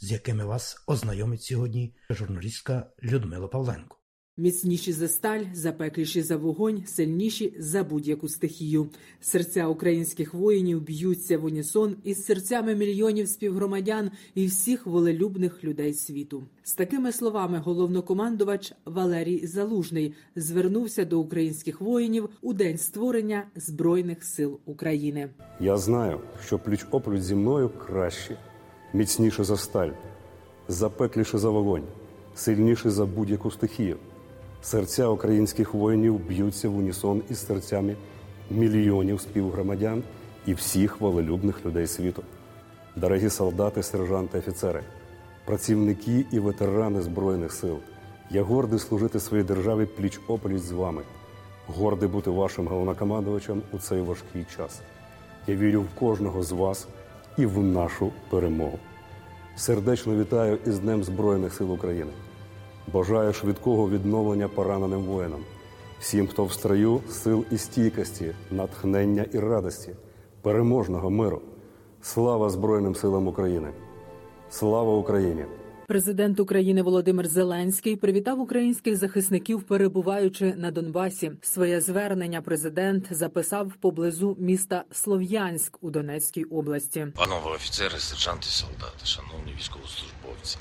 з якими вас ознайомить сьогодні журналістка Людмила Павленко. Міцніші за сталь, запекліші за вогонь, сильніші за будь-яку стихію. Серця українських воїнів б'ються в унісон із серцями мільйонів співгромадян і всіх волелюбних людей світу. З такими словами головнокомандувач Валерій Залужний звернувся до українських воїнів у день створення збройних сил України. Я знаю, що пліч опліч зі мною краще, міцніше за сталь, запекліше за вогонь, сильніше за будь-яку стихію. Серця українських воїнів б'ються в унісон із серцями мільйонів співгромадян і всіх волелюбних людей світу. Дорогі солдати, сержанти, офіцери, працівники і ветерани Збройних сил. Я гордий служити своїй державі пліч опліч з вами, гордий бути вашим головнокомандувачем у цей важкий час. Я вірю в кожного з вас і в нашу перемогу. Сердечно вітаю із Днем Збройних сил України. Бажаю швидкого відновлення пораненим воїнам, всім, хто в строю, сил і стійкості, натхнення і радості, переможного миру. Слава Збройним силам України! Слава Україні! Президент України Володимир Зеленський привітав українських захисників, перебуваючи на Донбасі. Своє звернення президент записав поблизу міста Слов'янськ у Донецькій області. Панове офіцери, сержанти, солдати, шановні військовослужбовці,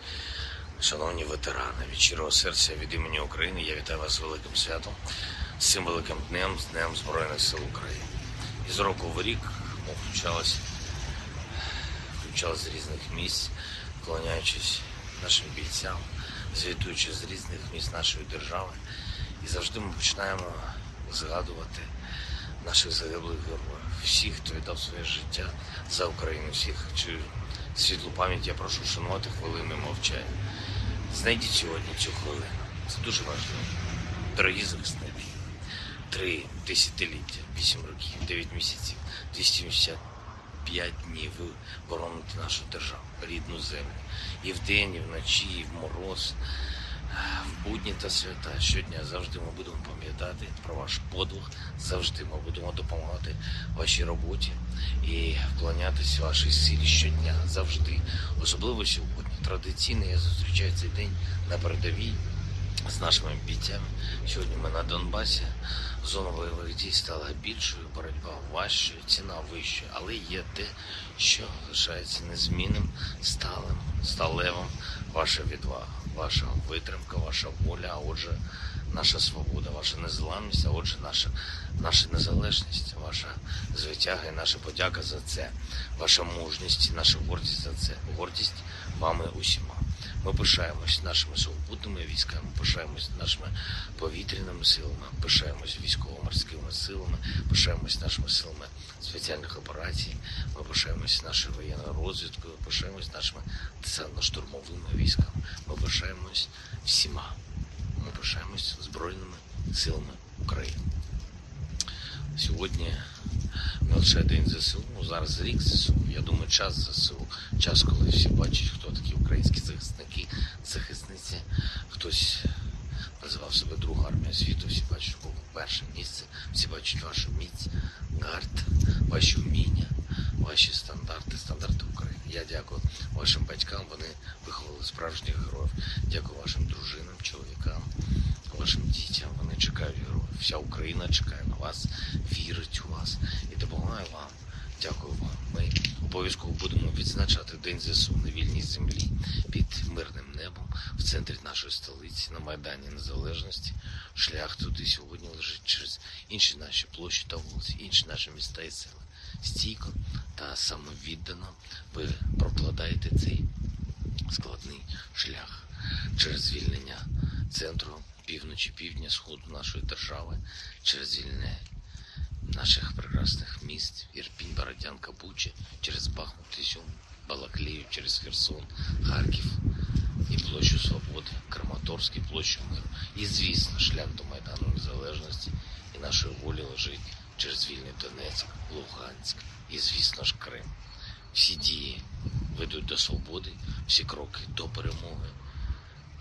шановні ветерани, від щирого серця від імені України я вітаю вас з великим святом, з цим великим днем, з Днем Збройних сил України. І з року в рік ми включалися з різних місць, вклоняючись нашим бійцям, звітуючи з різних місць нашої держави. І завжди ми починаємо згадувати наших загиблих героїв, всіх, хто віддав своє життя за Україну, всіх, чи світлу пам'ять я прошу вшанувати хвилиною мовчання. Знайдіть сьогодні цю хвилину. Це дуже важливо. Дорогі захисники. Три десятиліття, вісім років, дев'ять місяців, 275 днів ви бороните нашу державу, рідну землю. І вдень, і вночі, і в мороз, в будні та свята. Щодня завжди ми будемо пам'ятати про ваш подвиг, завжди ми будемо допомагати вашій роботі і вклонятися вашій силі щодня, завжди. Особливо сьогодні. Традиційно я зустрічаю цей день на передовій з нашими бійцями. Сьогодні ми на Донбасі. Зона бойових дій стала більшою, боротьба важчою, ціна вищою, але є те, що залишається незмінним, сталим, сталевим. Ваша відвага, ваша витримка, ваша воля, а отже, наша свобода, ваша незламність, а отже, наша, наша незалежність, ваша звитяга і наша подяка за це, ваша мужність, наша гордість за це, гордість вами усіма. Ми пишаємось нашими сухопутними військами, пишаємось нашими повітряними силами, пишаємось військово-морськими силами, пишаємось нашими силами спеціальних операцій, ми пишаємось нашою воєнною розвідкою, пишаємось нашими десантно-штурмовими військами. Ми пишаємось всіма. Ми пишаємось Збройними силами України. Сьогодні не лише день ЗСУ, ну зараз рік ЗСУ. Я думаю, час ЗСУ, час, коли всі бачать, хто такі українські захисники, захисниці. Хтось називав себе друга армія світу, всі бачать, кого перше місце, всі бачать вашу міць, гард, ваші вміння, ваші стандарти, стандарти України. Я дякую вашим батькам. Вони виховали справжніх героїв. Дякую вашим дружинам, чоловікам, вашим дітям. Вони чекають героїв. Вся Україна чекає вас, вірить у вас і допомагає вам. Дякую вам. Ми обов'язково будемо відзначати День ЗСУ на вільній землі під мирним небом в центрі нашої столиці на Майдані Незалежності. Шлях туди сьогодні лежить через інші наші площі та вулиці, інші наші міста і села. Стійко та самовіддано ви прокладаєте цей складний шлях через звільнення центру півночі, півдня, сходу нашої держави, через звільнення наших прекрасних міст, Ірпінь, Бородянка, Буча, через Бахмут, Ізюм, Балаклію, через Херсон, Харків і площу Свободи, Краматорськ. Краматорській площі миру. І, звісно, шлях до Майдану Незалежності і нашої волі лежить через вільний Донецьк, Луганськ і, звісно ж, Крим. Всі дії ведуть до свободи, всі кроки до перемоги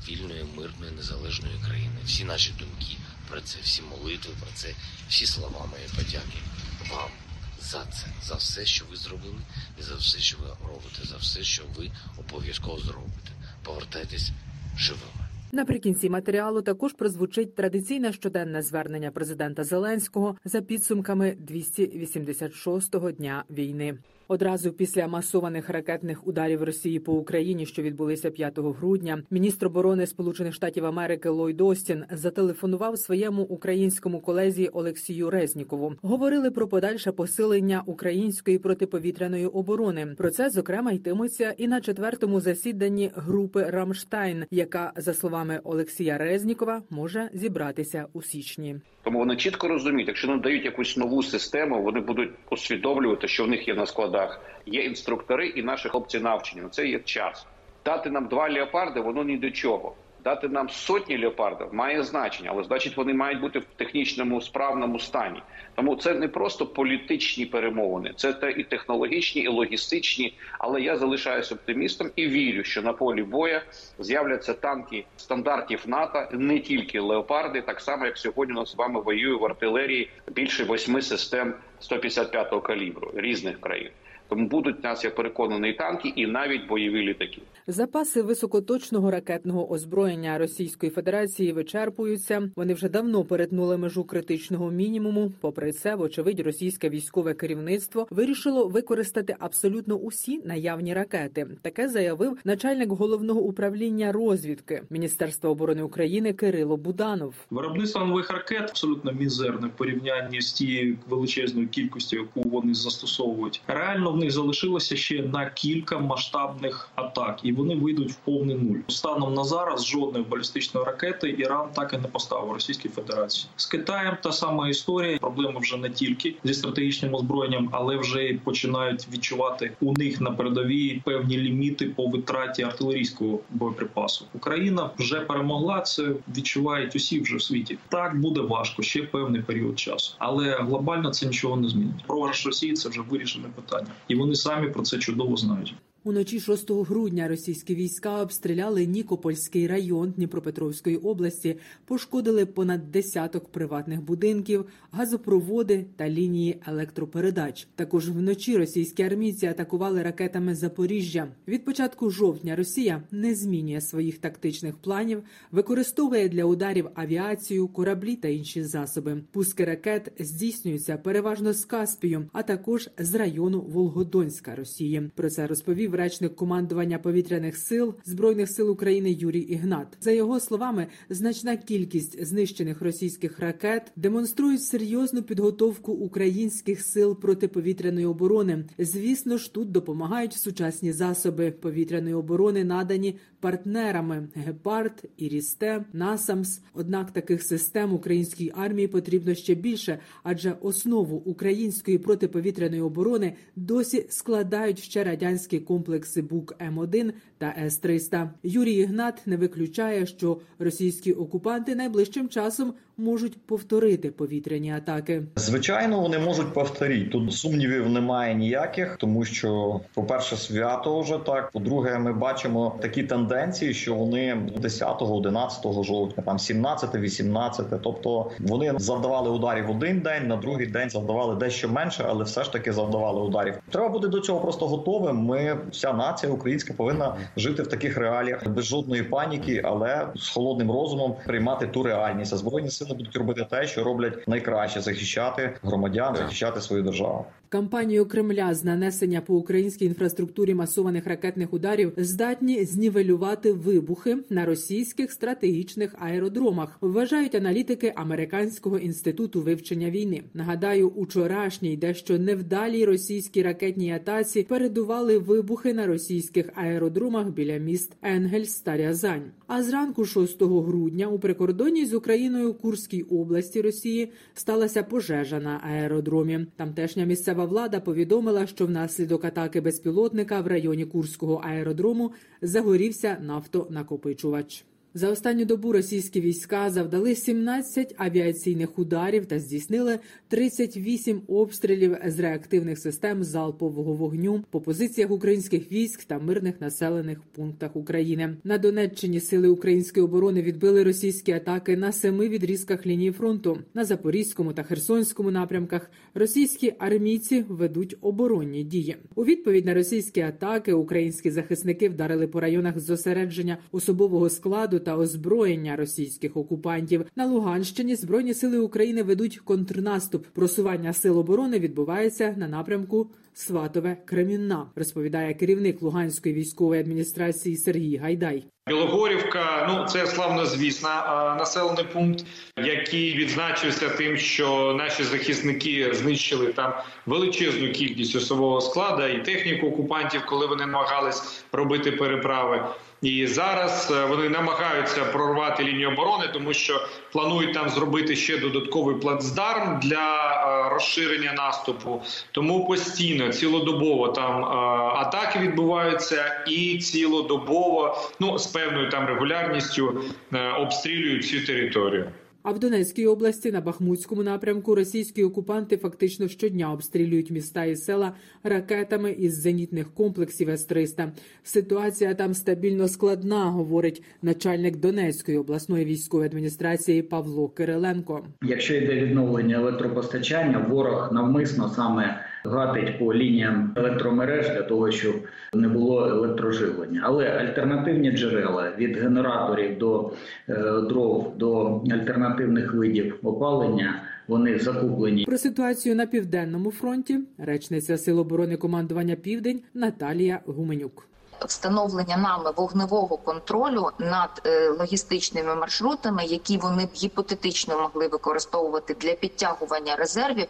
вільної, мирної, незалежної країни. Всі наші думки про це, всі молитви про це, всі слова мої подяки вам за це, за все, що ви зробили, і за все, що ви робите, за все, що ви обов'язково зробите. Повертайтесь живими. Наприкінці матеріалу також прозвучить традиційне щоденне звернення президента Зеленського за підсумками 286-го дня війни. Одразу після масованих ракетних ударів Росії по Україні, що відбулися 5 грудня, міністр оборони Сполучених Штатів Америки Ллойд Остін зателефонував своєму українському колезі Олексію Резнікову. Говорили про подальше посилення української протиповітряної оборони. Про це зокрема йтиметься і на четвертому засіданні групи Рамштайн, яка за словами Олексія Резнікова може зібратися у січні. Тому вони чітко розуміють, якщо нам дають якусь нову систему, вони будуть усвідомлювати, що в них є на складах. Є інструктори, і наші хлопці навчені. Це є час. Дати нам два леопарди, воно ні до чого. Дати нам сотні леопардів має значення, але значить вони мають бути в технічному справному стані. Тому це не просто політичні перемовини, це те і технологічні, і логістичні. Але я залишаюся оптимістом і вірю, що на полі боя з'являться танки стандартів НАТО, не тільки леопарди, так само як сьогодні у нас з вами воює в артилерії більше восьми систем 155-го калібру різних країн. Тому будуть у нас, я переконаний, танки і навіть бойові літаки. Запаси високоточного ракетного озброєння Російської Федерації вичерпуються. Вони вже давно перетнули межу критичного мінімуму. Попри це, вочевидь, російське військове керівництво вирішило використати абсолютно усі наявні ракети. Таке заявив начальник головного управління розвідки Міністерства оборони України Кирило Буданов. Виробництво нових ракет абсолютно мізерне в порівнянні з тією величезною кількістю, яку вони застосовують. Реально в них залишилося ще на кілька масштабних атак, і вони вийдуть в повний нуль. Станом на зараз жодної балістичної ракети Іран так і не поставив Російській Федерації. З Китаєм та сама історія. Проблеми вже не тільки зі стратегічним озброєнням, але вже починають відчувати у них на передовій певні ліміти по витраті артилерійського боєприпасу. Україна вже перемогла це. Відчувають усі вже в світі. Так буде важко ще певний період часу, але глобально це нічого не змінить. Програш Росії це вже вирішене питання, і вони самі про це чудово знають. Уночі 6 грудня російські війська обстріляли Нікопольський район Дніпропетровської області, пошкодили понад десяток приватних будинків, газопроводи та лінії електропередач. Також вночі російські армійці атакували ракетами Запоріжжя. Від початку жовтня Росія не змінює своїх тактичних планів, використовує для ударів авіацію, кораблі та інші засоби. Пуски ракет здійснюються переважно з Каспію, а також з району Волгодонська Росії. Про це розповів речник командування повітряних сил збройних сил України Юрій Ігнат. За його словами, значна кількість знищених російських ракет демонструють серйозну підготовку українських сил протиповітряної оборони. Звісно ж, тут допомагають сучасні засоби повітряної оборони, надані партнерами Гепард, Ірісте, Насамс. Однак таких систем українській армії потрібно ще більше, адже основу української протиповітряної оборони досі складають ще радянські комплекси БУК М1 та С-300. Юрій Ігнат не виключає, що російські окупанти найближчим часом можуть повторити повітряні атаки. Звичайно, вони можуть повторити. Тут сумнівів немає ніяких, тому що, по-перше, свято вже так. По-друге, ми бачимо такі тенденції, що вони 10, 11 жовтня, там 17, 18, Тобто вони завдавали ударів один день, на другий день завдавали дещо менше, але все ж таки завдавали ударів. Треба бути до цього просто готовим. Ми вся нація українська повинна жити в таких реаліях без жодної паніки, але з холодним розумом приймати ту реальність. А збройні сили будуть робити те, що роблять найкраще захищати громадян, захищати свою державу. Кампанію Кремля з нанесення по українській інфраструктурі масованих ракетних ударів здатні знівелювати вибухи на російських стратегічних аеродромах. Вважають аналітики Американського інституту вивчення війни. Нагадаю, учорашній дещо невдалій російській ракетній атаці передували вибухи на російських аеродромах біля міст Енгельс та Рязань. А зранку 6 грудня у прикордонній з Україною Курській області Росії сталася пожежа на аеродромі. Тамтешня місцева влада повідомила, що внаслідок атаки безпілотника в районі Курського аеродрому загорівся нафтонакопичувач. За останню добу російські війська завдали 17 авіаційних ударів та здійснили 38 обстрілів з реактивних систем залпового вогню по позиціях українських військ та мирних населених пунктах України. На Донеччині сили української оборони відбили російські атаки на семи відрізках лінії фронту. На Запорізькому та Херсонському напрямках російські армійці ведуть оборонні дії. У відповідь на російські атаки українські захисники вдарили по районах зосередження особового складу та озброєння російських окупантів. На Луганщині збройні сили України ведуть контрнаступ. Просування сил оборони відбувається на напрямку Сватове Кремінна, розповідає керівник Луганської військової адміністрації Сергій Гайдай. Білогорівка, ну це славно звісна населений пункт, який відзначився тим, що наші захисники знищили там величезну кількість особового складу і техніку окупантів, коли вони намагались робити переправи. І зараз е, вони намагаються прорвати лінію оборони, тому що планують там зробити ще додатковий плацдарм для е, розширення наступу. Тому постійно цілодобово там е, атаки відбуваються, і цілодобово, ну з певною там регулярністю, обстрілюють цю територію. А в Донецькій області на Бахмутському напрямку російські окупанти фактично щодня обстрілюють міста і села ракетами із зенітних комплексів С-300. Ситуація там стабільно складна, говорить начальник Донецької обласної військової адміністрації Павло Кириленко. Якщо йде відновлення електропостачання, ворог навмисно саме гатить по лініям електромереж для того, щоб не було електроживлення. Але альтернативні джерела від генераторів до е, дров до альтернативних видів опалення. Вони закуплені про ситуацію на південному фронті. Речниця Сил оборони командування Південь Наталія Гуменюк встановлення нами вогневого контролю над е, логістичними маршрутами, які вони б гіпотетично могли використовувати для підтягування резервів,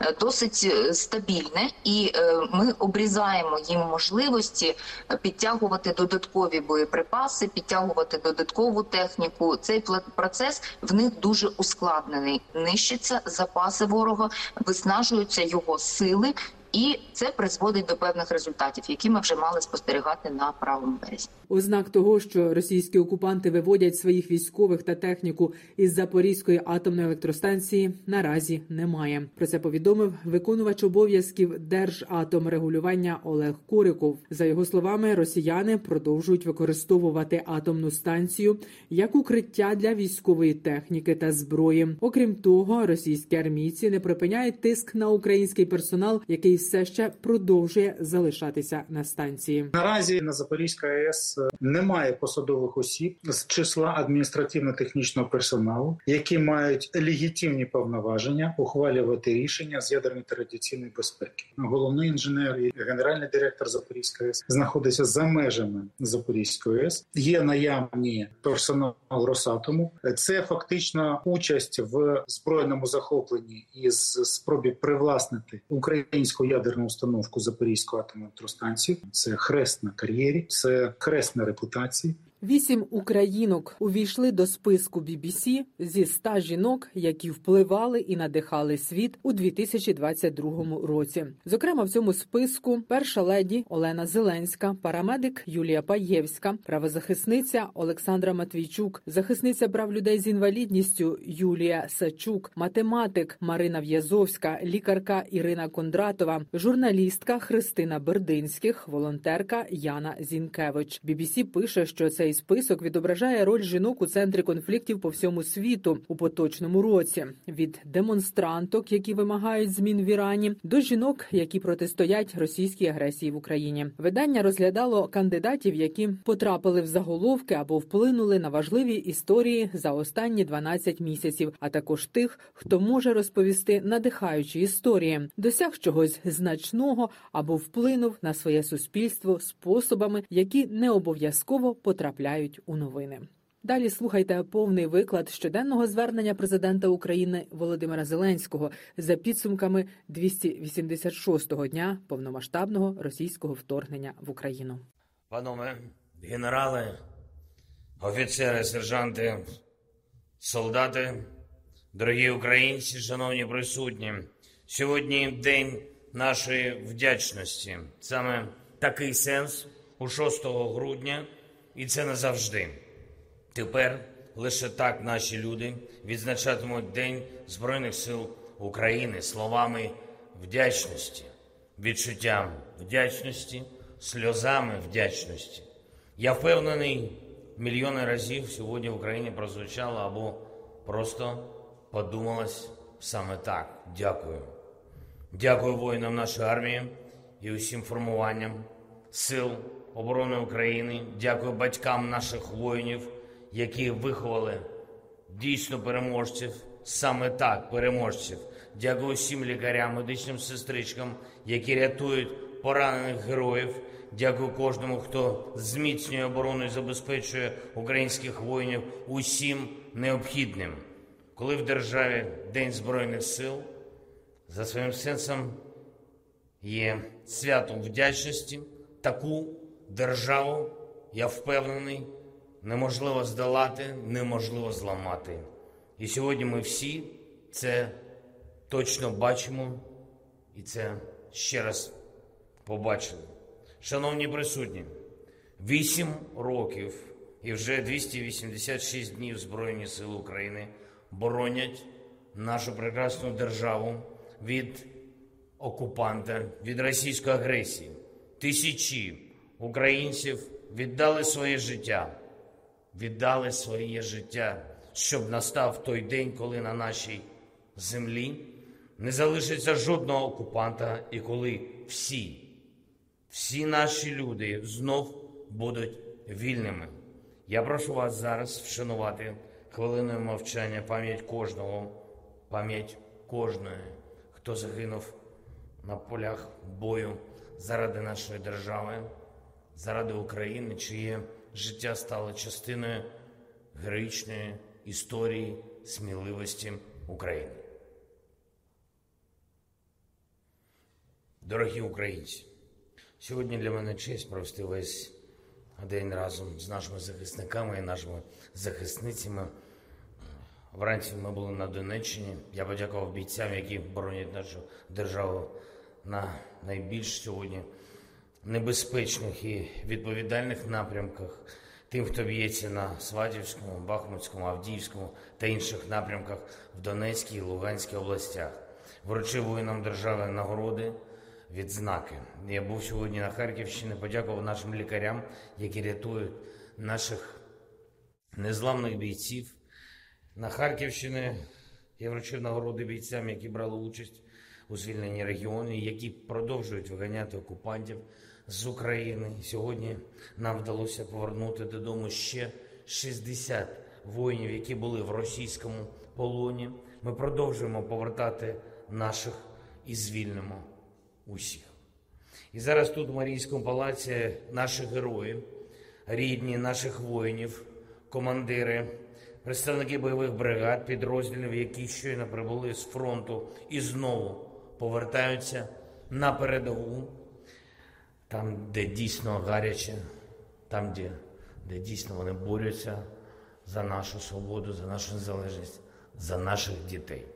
е, досить е, стабільне, і ми обрізаємо їм можливості підтягувати додаткові боєприпаси, підтягувати додаткову техніку. Цей процес в них дуже ускладнений. Нищаться запаси ворога, виснажуються його сили і це призводить до певних результатів, які ми вже мали спостерігати на правому березі. Ознак того, що російські окупанти виводять своїх військових та техніку із Запорізької атомної електростанції, наразі немає. Про це повідомив виконувач обов'язків Держатомрегулювання Олег Куриков. За його словами, росіяни продовжують використовувати атомну станцію як укриття для військової техніки та зброї. Окрім того, російські армійці не припиняють тиск на український персонал, який все ще продовжує залишатися на станції. Наразі на Запорізька АЕС немає посадових осіб з числа адміністративно-технічного персоналу, які мають легітимні повноваження ухвалювати рішення з ядерної та радіаційної безпеки. Головний інженер і генеральний директор Запорізької АЕС знаходиться за межами Запорізької АЕС. Є наявні персонал Росатому. Це фактично участь в збройному захопленні із спробі привласнити українську ядерну установку Запорізької атомної електростанції. Це хрест на кар'єрі, це хрест на репутації. Вісім українок увійшли до списку BBC зі ста жінок, які впливали і надихали світ у 2022 році. Зокрема, в цьому списку перша леді Олена Зеленська, парамедик Юлія Паєвська, правозахисниця Олександра Матвійчук, захисниця прав людей з інвалідністю Юлія Сачук, математик Марина В'язовська, лікарка Ірина Кондратова, журналістка Христина Бердинських, волонтерка Яна Зінкевич. BBC пише, що цей список відображає роль жінок у центрі конфліктів по всьому світу у поточному році від демонстранток, які вимагають змін в Ірані, до жінок, які протистоять російській агресії в Україні. Видання розглядало кандидатів, які потрапили в заголовки або вплинули на важливі історії за останні 12 місяців, а також тих, хто може розповісти надихаючі історії, досяг чогось значного або вплинув на своє суспільство способами, які не обов'язково потрапляють потрапляють у новини. Далі слухайте повний виклад щоденного звернення президента України Володимира Зеленського за підсумками 286-го дня повномасштабного російського вторгнення в Україну. Панове генерали, офіцери, сержанти, солдати, дорогі українці, шановні присутні. Сьогодні день нашої вдячності. Саме такий сенс у 6 грудня і це назавжди. Тепер лише так наші люди відзначатимуть День Збройних сил України словами вдячності, відчуттям вдячності, сльозами вдячності. Я впевнений, мільйони разів сьогодні в Україні прозвучало або просто подумалось саме так. Дякую. Дякую воїнам нашої армії і усім формуванням сил оборони України. Дякую батькам наших воїнів, які виховали дійсно переможців, саме так, переможців. Дякую всім лікарям, медичним сестричкам, які рятують поранених героїв. Дякую кожному, хто зміцнює оборону і забезпечує українських воїнів усім необхідним. Коли в державі День Збройних сил за своїм сенсом є святом вдячності, таку державу, я впевнений, неможливо здолати, неможливо зламати. І сьогодні ми всі це точно бачимо і це ще раз побачили. Шановні присутні, вісім років і вже 286 днів Збройні Сили України боронять нашу прекрасну державу від окупанта, від російської агресії. Тисячі українців віддали своє життя, віддали своє життя, щоб настав той день, коли на нашій землі не залишиться жодного окупанта, і коли всі, всі наші люди знов будуть вільними. Я прошу вас зараз вшанувати хвилиною мовчання пам'ять кожного, пам'ять кожної, хто загинув на полях бою заради нашої держави, заради України, чиє життя стало частиною героїчної історії сміливості України. Дорогі українці, сьогодні для мене честь провести весь день разом з нашими захисниками і нашими захисницями. Вранці ми були на Донеччині. Я подякував бійцям, які боронять нашу державу на найбільш сьогодні небезпечних і відповідальних напрямках. Тим, хто б'ється на Сватівському, Бахмутському, Авдіївському та інших напрямках в Донецькій і Луганській областях, вручив воїнам держави нагороди відзнаки. Я був сьогодні на Харківщині, подякував нашим лікарям, які рятують наших незламних бійців. На Харківщині я вручив нагороди бійцям, які брали участь у звільненні регіону, які продовжують виганяти окупантів з України. Сьогодні нам вдалося повернути додому ще 60 воїнів, які були в російському полоні. Ми продовжуємо повертати наших і звільнимо усіх. І зараз тут, в Марійському палаці, наші герої, рідні наших воїнів, командири, представники бойових бригад, підрозділів, які щойно прибули з фронту і знову повертаються на передову, там, де дійсно гаряче, там, де, де дійсно вони борються за нашу свободу, за нашу незалежність, за наших дітей.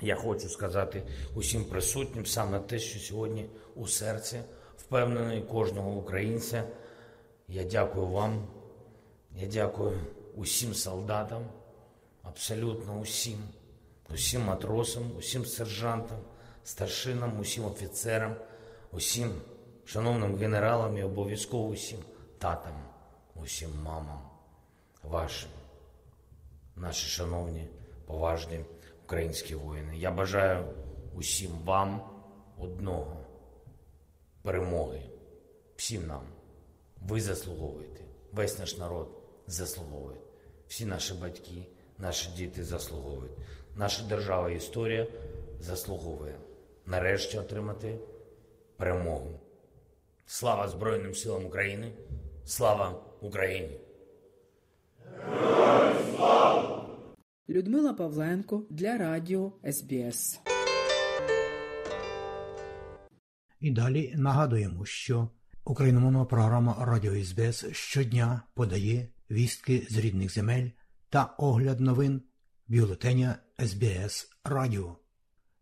Я хочу сказати усім присутнім саме те, що сьогодні у серці впевнений кожного українця. Я дякую вам, я дякую усім солдатам, абсолютно усім, усім матросам, усім сержантам, старшинам, усім офіцерам, усім шановним генералам і обов'язково усім татам, усім мамам, вашим, наші шановні, поважні українські воїни. Я бажаю усім вам одного перемоги, всім нам. Ви заслуговуєте, весь наш народ заслуговує, всі наші батьки, наші діти заслуговують. Наша держава і історія заслуговує нарешті отримати перемогу. Слава Збройним силам України! Слава Україні! Героям слава! Людмила Павленко для Радіо СБС. І далі нагадуємо, що україномовна програма Радіо СБС щодня подає вістки з рідних земель та огляд новин бюлетеня СБС Радіо.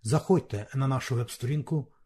Заходьте на нашу веб-сторінку